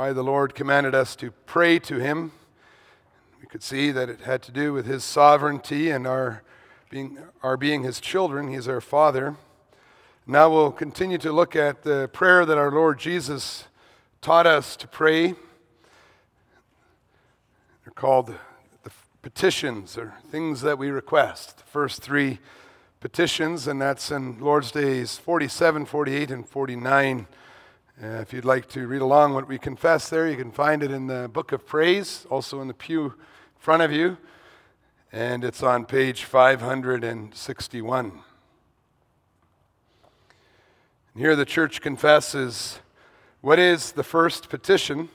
why the Lord commanded us to pray to Him. We could see that it had to do with His sovereignty and our being, our being His children. He's our Father. Now we'll continue to look at the prayer that our Lord Jesus taught us to pray. They're called the petitions or things that we request. The first three petitions, and that's in Lord's Days 47, 48, and 49. Uh, if you'd like to read along what we confess there, you can find it in the Book of Praise, also in the pew in front of you, and it's on page 561. And here the church confesses what is the first petition?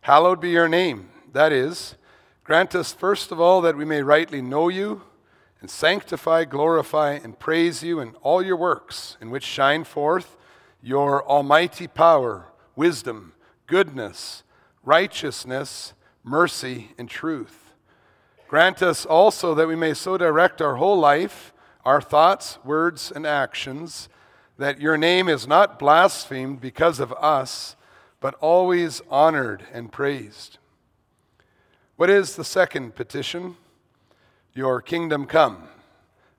Hallowed be your name. That is, grant us first of all that we may rightly know you and sanctify, glorify, and praise you in all your works, in which shine forth your almighty power, wisdom, goodness, righteousness, mercy, and truth. Grant us also that we may so direct our whole life, our thoughts, words, and actions, that your name is not blasphemed because of us, but always honored and praised. What is the second petition? Your kingdom come.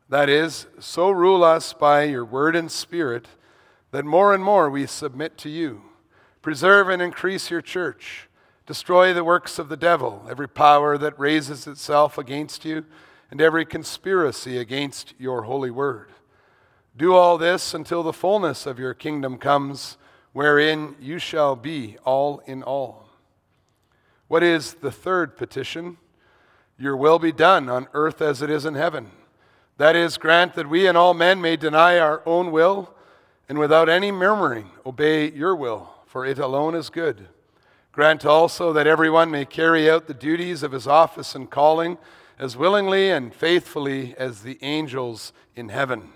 That is, so rule us by your word and spirit that more and more we submit to you. Preserve and increase your church. Destroy the works of the devil, every power that raises itself against you, and every conspiracy against your holy word. Do all this until the fullness of your kingdom comes, wherein you shall be all in all. What is the third petition? Your will be done on earth as it is in heaven. That is, grant that we and all men may deny our own will and without any murmuring obey your will, for it alone is good. Grant also that everyone may carry out the duties of his office and calling as willingly and faithfully as the angels in heaven.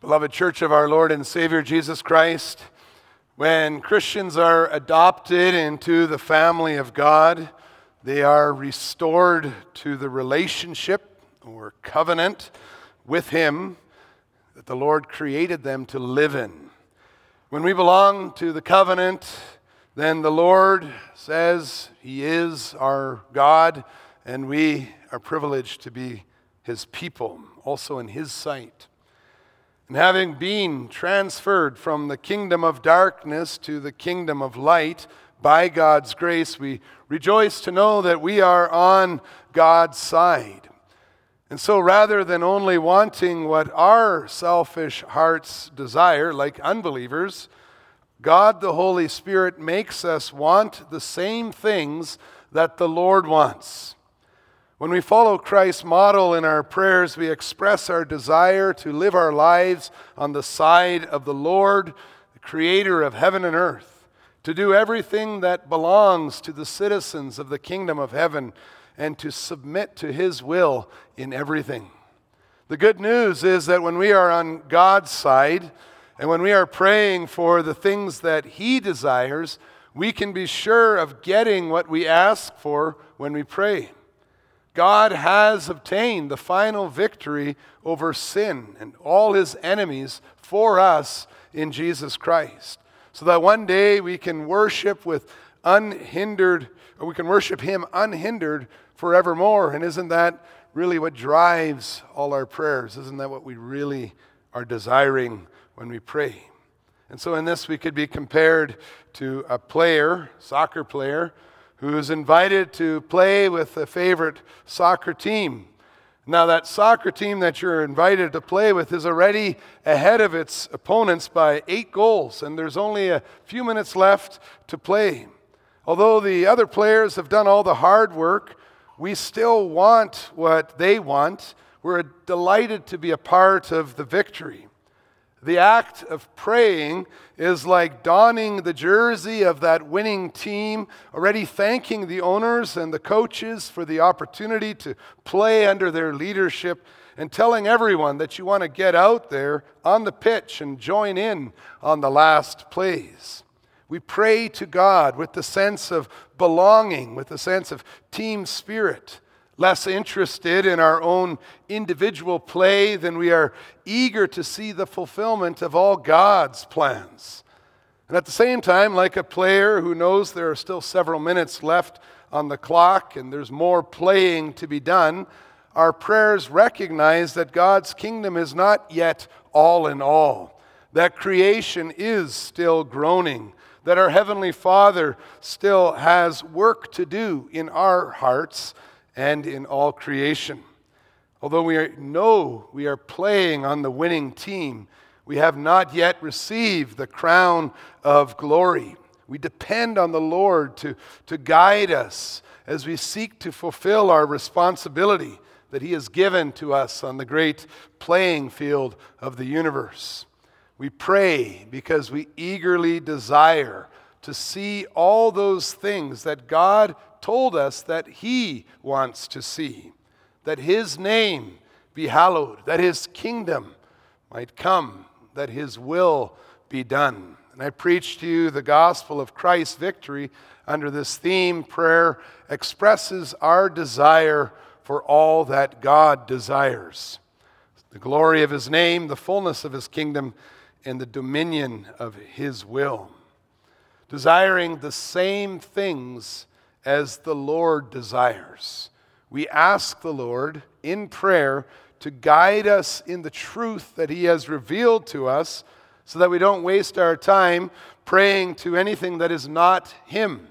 Beloved Church of our Lord and Savior Jesus Christ, when Christians are adopted into the family of God, they are restored to the relationship or covenant with Him that the Lord created them to live in. When we belong to the covenant, then the Lord says He is our God, and we are privileged to be His people, also in His sight. And having been transferred from the kingdom of darkness to the kingdom of light by God's grace, we rejoice to know that we are on God's side. And so rather than only wanting what our selfish hearts desire, like unbelievers, God the Holy Spirit makes us want the same things that the Lord wants. When we follow Christ's model in our prayers, we express our desire to live our lives on the side of the Lord, the creator of heaven and earth, to do everything that belongs to the citizens of the kingdom of heaven, and to submit to his will in everything. The good news is that when we are on God's side and when we are praying for the things that he desires, we can be sure of getting what we ask for when we pray. God has obtained the final victory over sin and all his enemies for us in Jesus Christ. So that one day we can worship with unhindered, or we can worship him unhindered forevermore. And isn't that really what drives all our prayers? Isn't that what we really are desiring when we pray? And so in this, we could be compared to a player, soccer player, who is invited to play with a favorite soccer team. Now, that soccer team that you're invited to play with is already ahead of its opponents by eight goals, and there's only a few minutes left to play. Although the other players have done all the hard work, we still want what they want. We're delighted to be a part of the victory. The act of praying is like donning the jersey of that winning team, already thanking the owners and the coaches for the opportunity to play under their leadership, and telling everyone that you want to get out there on the pitch and join in on the last plays. We pray to God with the sense of belonging, with the sense of team spirit, less interested in our own individual play than we are eager to see the fulfillment of all God's plans. And at the same time, like a player who knows there are still several minutes left on the clock and there's more playing to be done, our prayers recognize that God's kingdom is not yet all in all, that creation is still groaning that our Heavenly Father still has work to do in our hearts and in all creation. Although we know we are playing on the winning team, we have not yet received the crown of glory. We depend on the Lord to, to guide us as we seek to fulfill our responsibility that He has given to us on the great playing field of the universe. We pray because we eagerly desire to see all those things that God told us that He wants to see, that His name be hallowed, that His kingdom might come, that His will be done. And I preach to you the gospel of Christ's victory under this theme. Prayer expresses our desire for all that God desires the glory of His name, the fullness of His kingdom and the dominion of his will, desiring the same things as the Lord desires. We ask the Lord in prayer to guide us in the truth that he has revealed to us so that we don't waste our time praying to anything that is not him.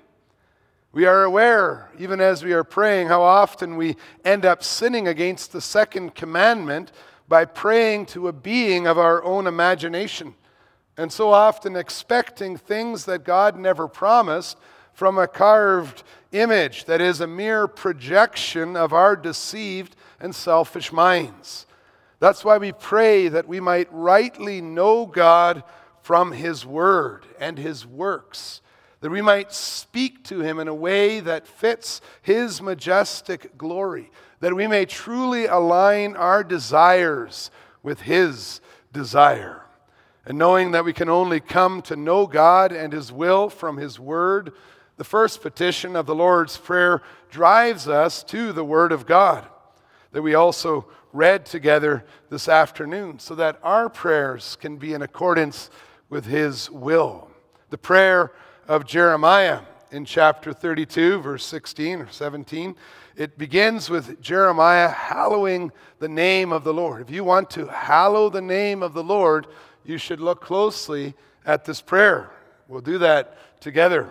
We are aware, even as we are praying, how often we end up sinning against the second commandment by praying to a being of our own imagination, and so often expecting things that God never promised from a carved image that is a mere projection of our deceived and selfish minds. That's why we pray that we might rightly know God from His Word and His works, that we might speak to Him in a way that fits His majestic glory, that we may truly align our desires with His desire. And knowing that we can only come to know God and His will from His Word, the first petition of the Lord's Prayer drives us to the Word of God that we also read together this afternoon so that our prayers can be in accordance with His will. The prayer of Jeremiah in chapter 32, verse 16 or 17 it begins with Jeremiah hallowing the name of the Lord. If you want to hallow the name of the Lord, you should look closely at this prayer. We'll do that together.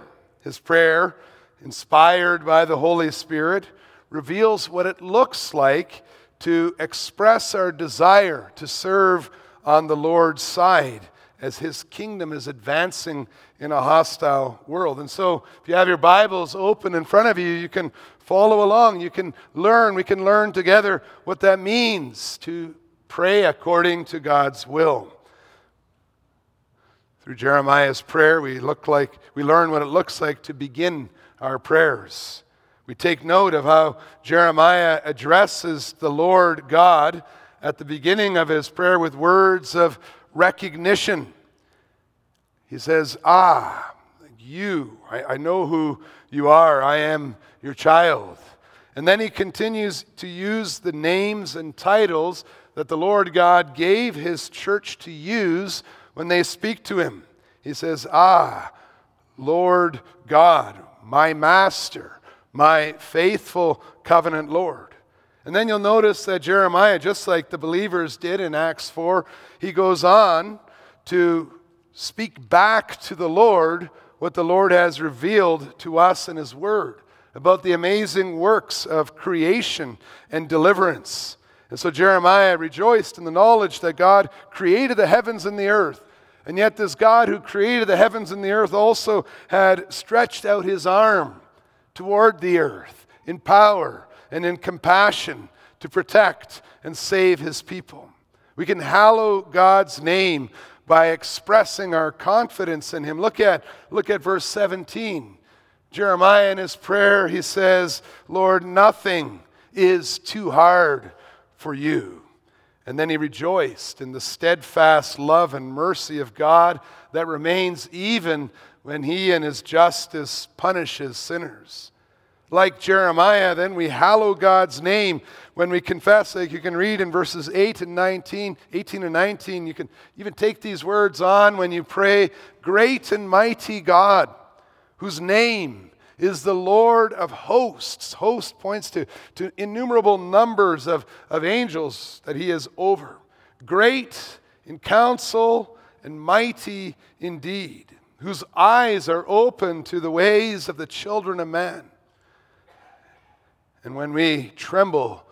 His prayer, inspired by the Holy Spirit, reveals what it looks like to express our desire to serve on the Lord's side as his kingdom is advancing in a hostile world. And so, if you have your Bibles open in front of you, you can follow along. You can learn. We can learn together what that means to pray according to God's will. Through Jeremiah's prayer, we look like we learn what it looks like to begin our prayers. We take note of how Jeremiah addresses the Lord God at the beginning of his prayer with words of recognition. He says, Ah, you, I, I know who you are. I am your child. And then he continues to use the names and titles that the Lord God gave his church to use when they speak to him. He says, Ah, Lord God, my master, my faithful covenant Lord. And then you'll notice that Jeremiah, just like the believers did in Acts 4, he goes on to speak back to the Lord what the Lord has revealed to us in His Word about the amazing works of creation and deliverance. And so Jeremiah rejoiced in the knowledge that God created the heavens and the earth. And yet, this God who created the heavens and the earth also had stretched out his arm toward the earth in power and in compassion to protect and save his people. We can hallow God's name by expressing our confidence in him. Look at, look at verse 17. Jeremiah in his prayer, he says, Lord, nothing is too hard for you. And then he rejoiced in the steadfast love and mercy of God that remains even when he in his justice punishes sinners. Like Jeremiah, then we hallow God's name when we confess. Like you can read in verses 8 and 19, 18 and 19. You can even take these words on when you pray, Great and mighty God, whose name is the Lord of hosts. Host points to, to innumerable numbers of, of angels that he is over. Great in counsel and mighty indeed, whose eyes are open to the ways of the children of man and when we tremble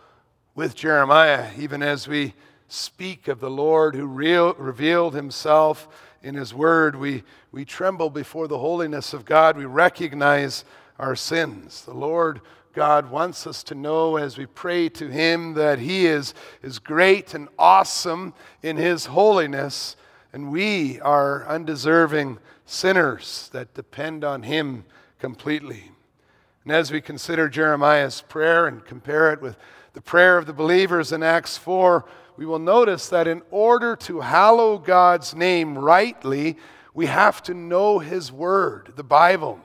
with Jeremiah, even as we speak of the Lord who revealed himself in his word, we, we tremble before the holiness of God. We recognize our sins. The Lord God wants us to know as we pray to him that he is, is great and awesome in his holiness, and we are undeserving sinners that depend on him completely. And as we consider Jeremiah's prayer and compare it with the prayer of the believers in Acts 4, we will notice that in order to hallow God's name rightly, we have to know His Word, the Bible.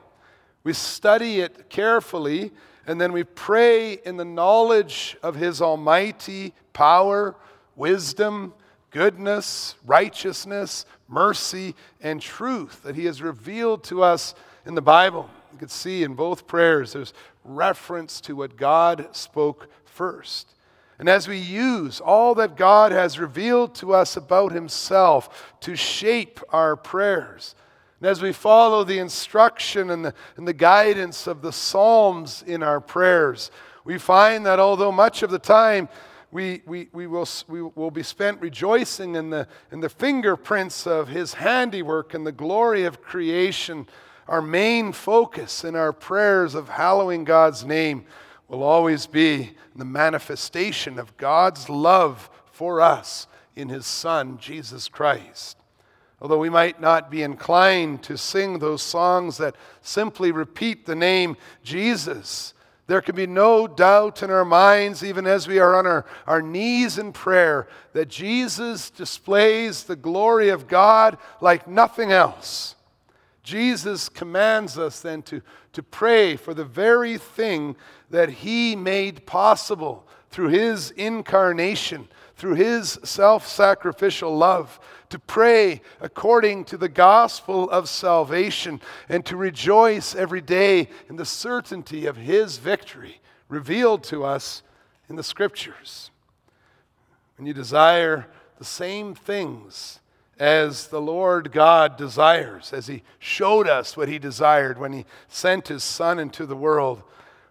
We study it carefully, and then we pray in the knowledge of His almighty power, wisdom, goodness, righteousness, mercy, and truth that He has revealed to us in the Bible. You can see in both prayers there's reference to what God spoke first. And as we use all that God has revealed to us about Himself to shape our prayers, and as we follow the instruction and the, and the guidance of the Psalms in our prayers, we find that although much of the time we, we, we, will, we will be spent rejoicing in the, in the fingerprints of His handiwork and the glory of creation, our main focus in our prayers of hallowing God's name will always be the manifestation of God's love for us in His Son, Jesus Christ. Although we might not be inclined to sing those songs that simply repeat the name Jesus, there can be no doubt in our minds, even as we are on our, our knees in prayer, that Jesus displays the glory of God like nothing else. Jesus commands us then to, to pray for the very thing that he made possible through his incarnation, through his self sacrificial love, to pray according to the gospel of salvation, and to rejoice every day in the certainty of his victory revealed to us in the scriptures. When you desire the same things as the Lord God desires, as He showed us what He desired when He sent His Son into the world.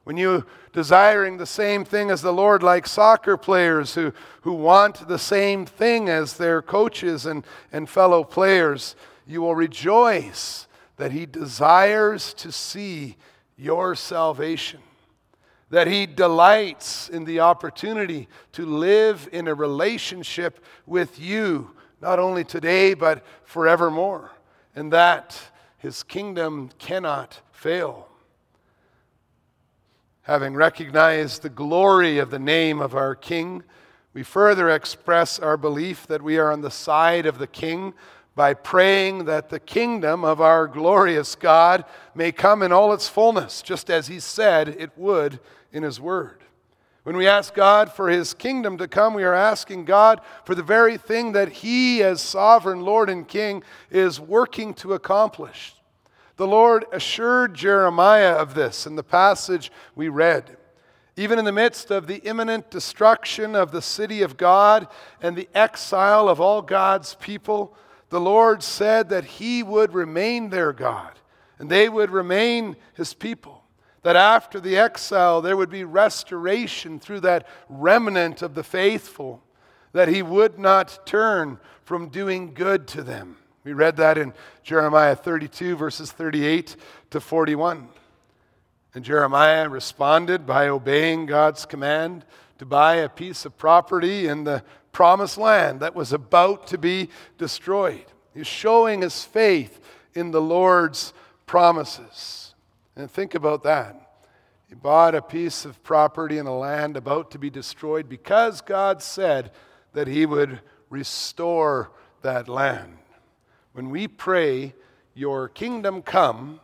When you desiring the same thing as the Lord, like soccer players who, who want the same thing as their coaches and, and fellow players, you will rejoice that He desires to see your salvation, that He delights in the opportunity to live in a relationship with you not only today, but forevermore, and that his kingdom cannot fail. Having recognized the glory of the name of our King, we further express our belief that we are on the side of the King by praying that the kingdom of our glorious God may come in all its fullness, just as he said it would in his word. When we ask God for his kingdom to come, we are asking God for the very thing that he, as sovereign Lord and King, is working to accomplish. The Lord assured Jeremiah of this in the passage we read. Even in the midst of the imminent destruction of the city of God and the exile of all God's people, the Lord said that he would remain their God and they would remain his people that after the exile there would be restoration through that remnant of the faithful, that he would not turn from doing good to them. We read that in Jeremiah 32, verses 38 to 41. And Jeremiah responded by obeying God's command to buy a piece of property in the promised land that was about to be destroyed. He's showing his faith in the Lord's promises. And think about that. He bought a piece of property in a land about to be destroyed because God said that He would restore that land. When we pray, Your kingdom come,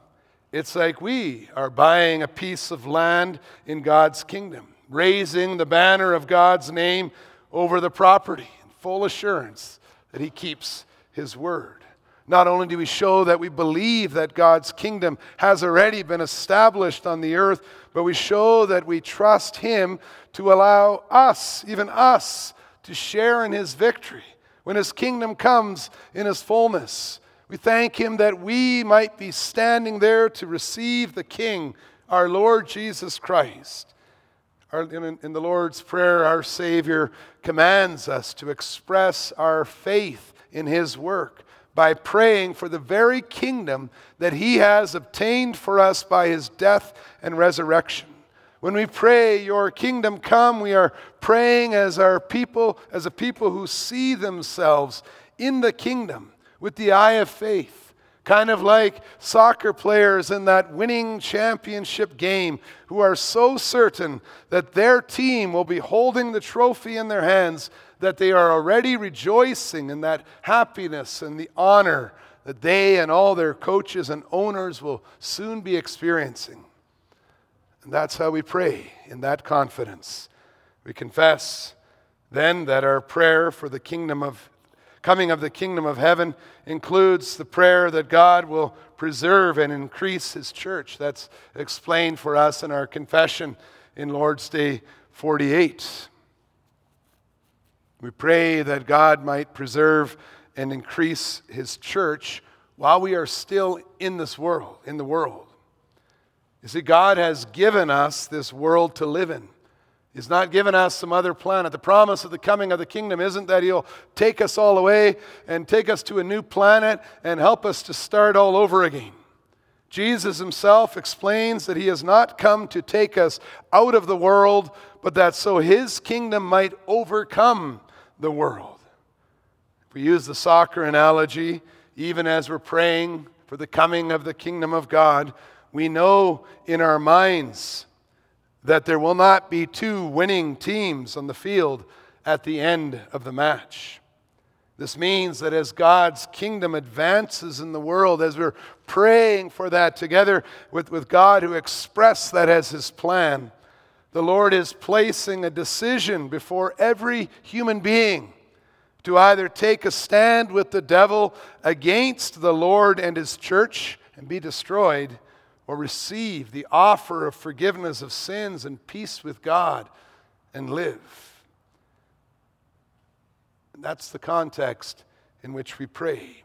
it's like we are buying a piece of land in God's kingdom, raising the banner of God's name over the property, in full assurance that He keeps His word. Not only do we show that we believe that God's kingdom has already been established on the earth, but we show that we trust Him to allow us, even us, to share in His victory when His kingdom comes in His fullness. We thank Him that we might be standing there to receive the King, our Lord Jesus Christ. Our, in, in the Lord's Prayer, our Savior commands us to express our faith in His work by praying for the very kingdom that He has obtained for us by His death and resurrection. When we pray, Your kingdom come, we are praying as our people, as a people who see themselves in the kingdom with the eye of faith. Kind of like soccer players in that winning championship game who are so certain that their team will be holding the trophy in their hands that they are already rejoicing in that happiness and the honor that they and all their coaches and owners will soon be experiencing. And that's how we pray in that confidence. We confess then that our prayer for the kingdom of coming of the kingdom of heaven includes the prayer that God will preserve and increase his church. That's explained for us in our confession in Lord's Day 48. We pray that God might preserve and increase his church while we are still in this world, in the world. You see, God has given us this world to live in. He's not given us some other planet. The promise of the coming of the kingdom isn't that He'll take us all away and take us to a new planet and help us to start all over again. Jesus Himself explains that He has not come to take us out of the world, but that so His kingdom might overcome the world. If we use the soccer analogy, even as we're praying for the coming of the kingdom of God, we know in our minds that there will not be two winning teams on the field at the end of the match. This means that as God's kingdom advances in the world, as we're praying for that together with, with God who expressed that as his plan, the Lord is placing a decision before every human being to either take a stand with the devil against the Lord and his church and be destroyed, or receive the offer of forgiveness of sins and peace with God and live. And that's the context in which we pray.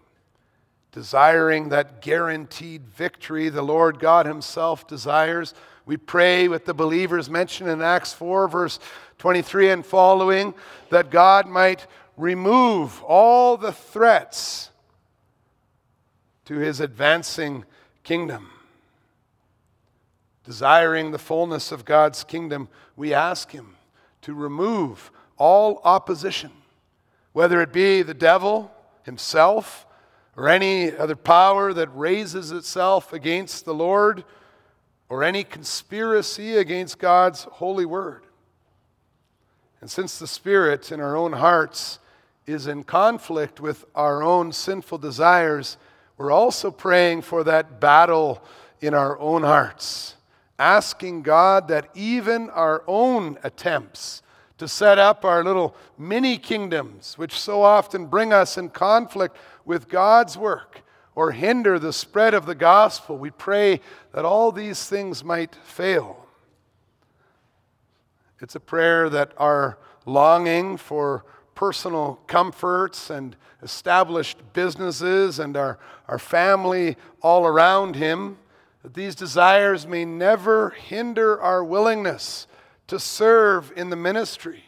Desiring that guaranteed victory the Lord God Himself desires, we pray with the believers mentioned in Acts 4, verse 23 and following, that God might remove all the threats to His advancing kingdom. Desiring the fullness of God's kingdom, we ask Him to remove all opposition, whether it be the devil himself or any other power that raises itself against the Lord or any conspiracy against God's holy word. And since the Spirit in our own hearts is in conflict with our own sinful desires, we're also praying for that battle in our own hearts asking God that even our own attempts to set up our little mini kingdoms, which so often bring us in conflict with God's work or hinder the spread of the gospel, we pray that all these things might fail. It's a prayer that our longing for personal comforts and established businesses and our, our family all around Him that these desires may never hinder our willingness to serve in the ministry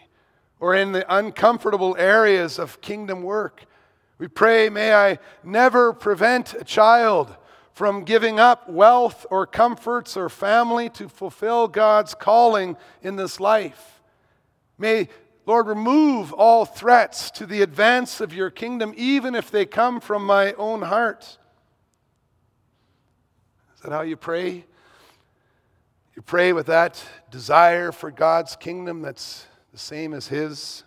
or in the uncomfortable areas of kingdom work. We pray, may I never prevent a child from giving up wealth or comforts or family to fulfill God's calling in this life. May, Lord, remove all threats to the advance of your kingdom, even if they come from my own heart Is that how you pray? You pray with that desire for God's kingdom that's the same as His.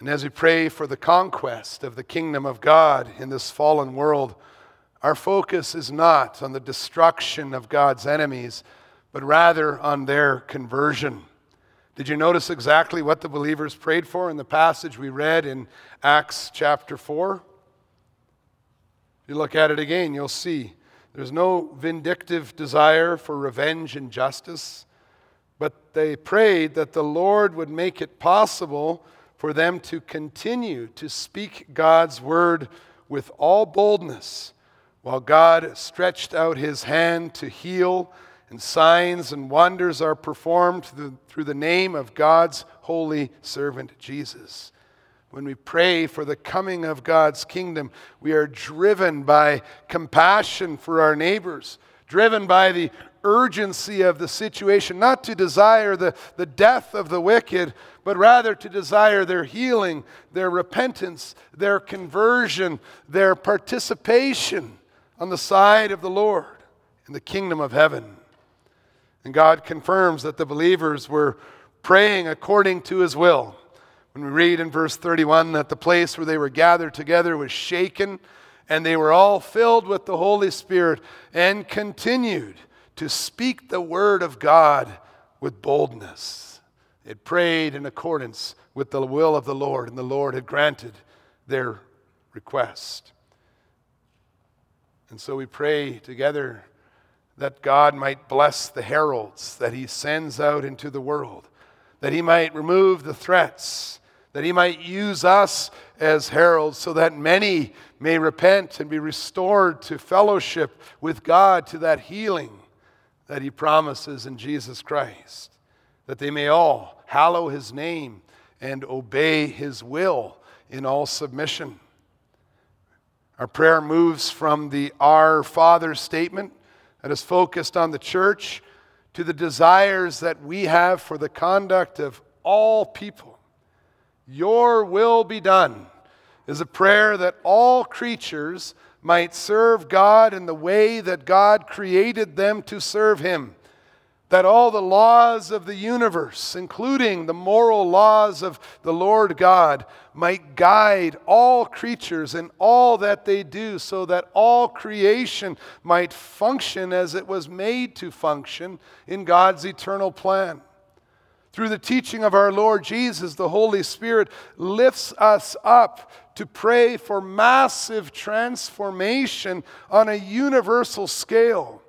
And as we pray for the conquest of the kingdom of God in this fallen world, Our focus is not on the destruction of God's enemies, but rather on their conversion. Did you notice exactly what the believers prayed for in the passage we read in Acts chapter 4? If you look at it again, you'll see there's no vindictive desire for revenge and justice, but they prayed that the Lord would make it possible for them to continue to speak God's word with all boldness while God stretched out his hand to heal and signs and wonders are performed through the, name of God's holy servant Jesus. When we pray for the coming of God's kingdom, we are driven by compassion for our neighbors, driven by the urgency of the situation, not to desire the, the death of the wicked, but rather to desire their healing, their repentance, their conversion, their participation on the side of the Lord in the kingdom of heaven. And God confirms that the believers were praying according to his will. When we read in verse 31 that the place where they were gathered together was shaken, and they were all filled with the Holy Spirit and continued to speak the word of God with boldness. It prayed in accordance with the will of the Lord, and the Lord had granted their request. And so we pray together that God might bless the heralds that he sends out into the world, that he might remove the threats, that he might use us as heralds so that many may repent and be restored to fellowship with God, to that healing that he promises in Jesus Christ, that they may all hallow his name and obey his will in all submission. Our prayer moves from the Our Father statement that is focused on the church to the desires that we have for the conduct of all people. Your will be done is a prayer that all creatures might serve God in the way that God created them to serve Him that all the laws of the universe, including the moral laws of the Lord God, might guide all creatures in all that they do, so that all creation might function as it was made to function in God's eternal plan. Through the teaching of our Lord Jesus, the Holy Spirit lifts us up to pray for massive transformation on a universal scale.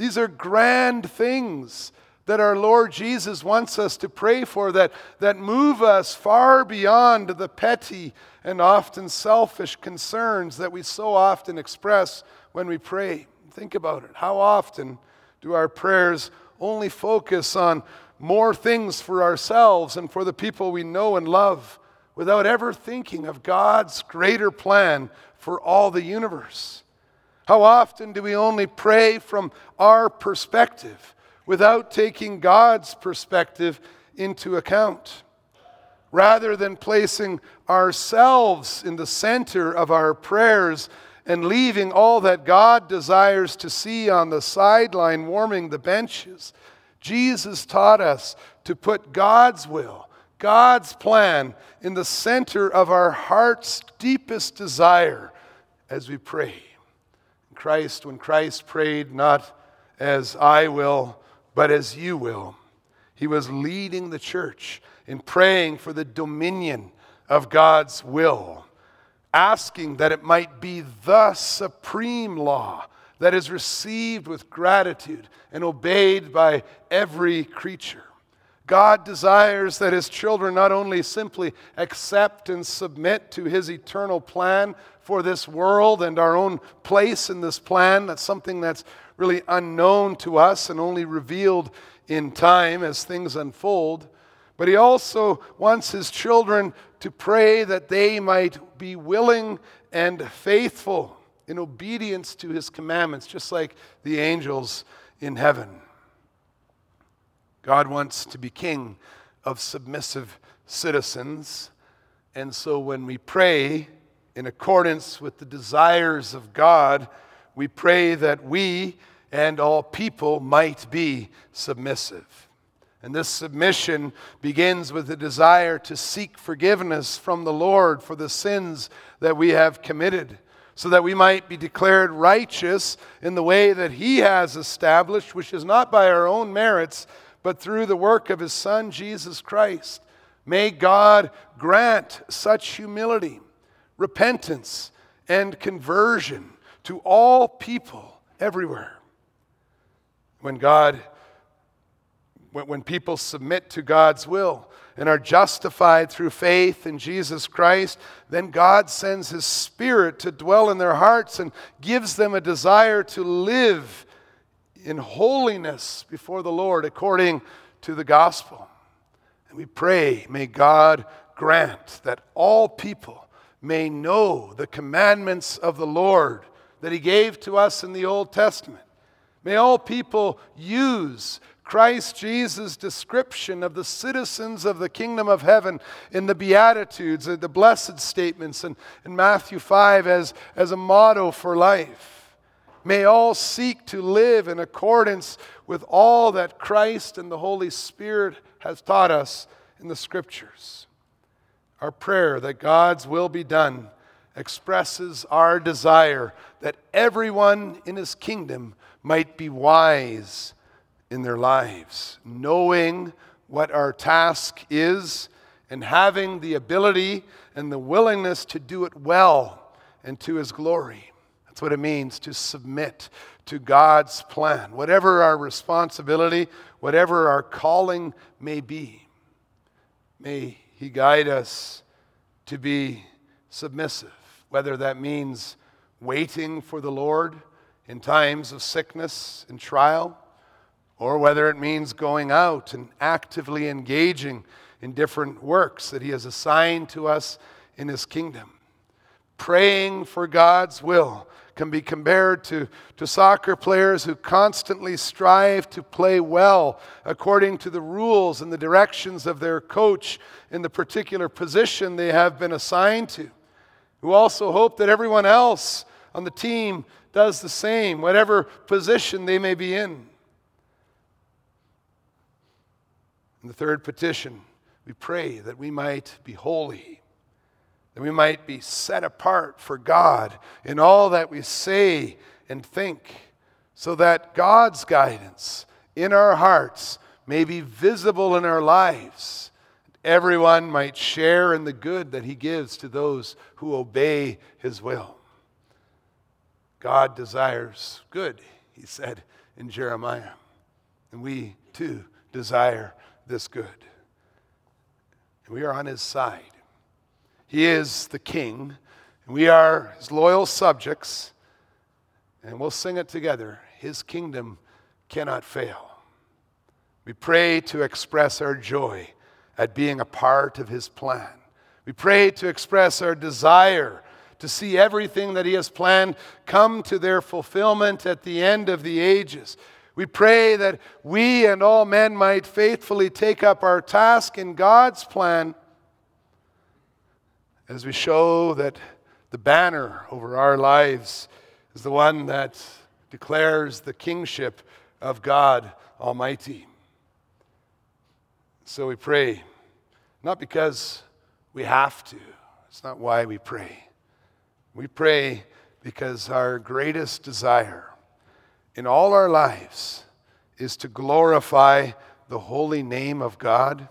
These are grand things that our Lord Jesus wants us to pray for that, that move us far beyond the petty and often selfish concerns that we so often express when we pray. Think about it. How often do our prayers only focus on more things for ourselves and for the people we know and love without ever thinking of God's greater plan for all the universe? How often do we only pray from our perspective without taking God's perspective into account? Rather than placing ourselves in the center of our prayers and leaving all that God desires to see on the sideline warming the benches, Jesus taught us to put God's will, God's plan, in the center of our heart's deepest desire as we pray. Christ, when Christ prayed, not as I will, but as you will, he was leading the church in praying for the dominion of God's will, asking that it might be the supreme law that is received with gratitude and obeyed by every creature. God desires that his children not only simply accept and submit to his eternal plan for this world and our own place in this plan, that's something that's really unknown to us and only revealed in time as things unfold. But he also wants his children to pray that they might be willing and faithful in obedience to his commandments, just like the angels in heaven. God wants to be king of submissive citizens. And so when we pray in accordance with the desires of God, we pray that we and all people might be submissive. And this submission begins with the desire to seek forgiveness from the Lord for the sins that we have committed so that we might be declared righteous in the way that He has established, which is not by our own merits, but through the work of His Son, Jesus Christ. May God grant such humility, repentance, and conversion to all people everywhere. When God when people submit to God's will and are justified through faith in Jesus Christ, then God sends His Spirit to dwell in their hearts and gives them a desire to live in holiness before the Lord according to the gospel. And we pray, may God grant that all people may know the commandments of the Lord that He gave to us in the Old Testament. May all people use Christ Jesus' description of the citizens of the kingdom of heaven in the Beatitudes, the blessed statements in, in Matthew 5 as, as a motto for life. May all seek to live in accordance with all that Christ and the Holy Spirit has taught us in the Scriptures. Our prayer that God's will be done expresses our desire that everyone in His kingdom might be wise in their lives, knowing what our task is and having the ability and the willingness to do it well and to His glory. That's what it means to submit to God's plan, whatever our responsibility, whatever our calling may be. May He guide us to be submissive, whether that means waiting for the Lord in times of sickness and trial or whether it means going out and actively engaging in different works that He has assigned to us in His kingdom. Praying for God's will can be compared to, to soccer players who constantly strive to play well according to the rules and the directions of their coach in the particular position they have been assigned to, who also hope that everyone else on the team does the same, whatever position they may be in. In the third petition, we pray that we might be holy, that we might be set apart for God in all that we say and think, so that God's guidance in our hearts may be visible in our lives. Everyone might share in the good that He gives to those who obey His will. God desires good, He said in Jeremiah. And we too desire this good. And we are on his side. He is the king, and we are his loyal subjects, and we'll sing it together. His kingdom cannot fail. We pray to express our joy at being a part of his plan. We pray to express our desire to see everything that he has planned come to their fulfillment at the end of the ages. We pray that we and all men might faithfully take up our task in God's plan as we show that the banner over our lives is the one that declares the kingship of God Almighty. So we pray, not because we have to, it's not why we pray. We pray because our greatest desire in all our lives is to glorify the holy name of God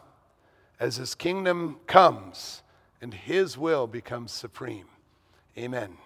as His kingdom comes and His will becomes supreme. Amen.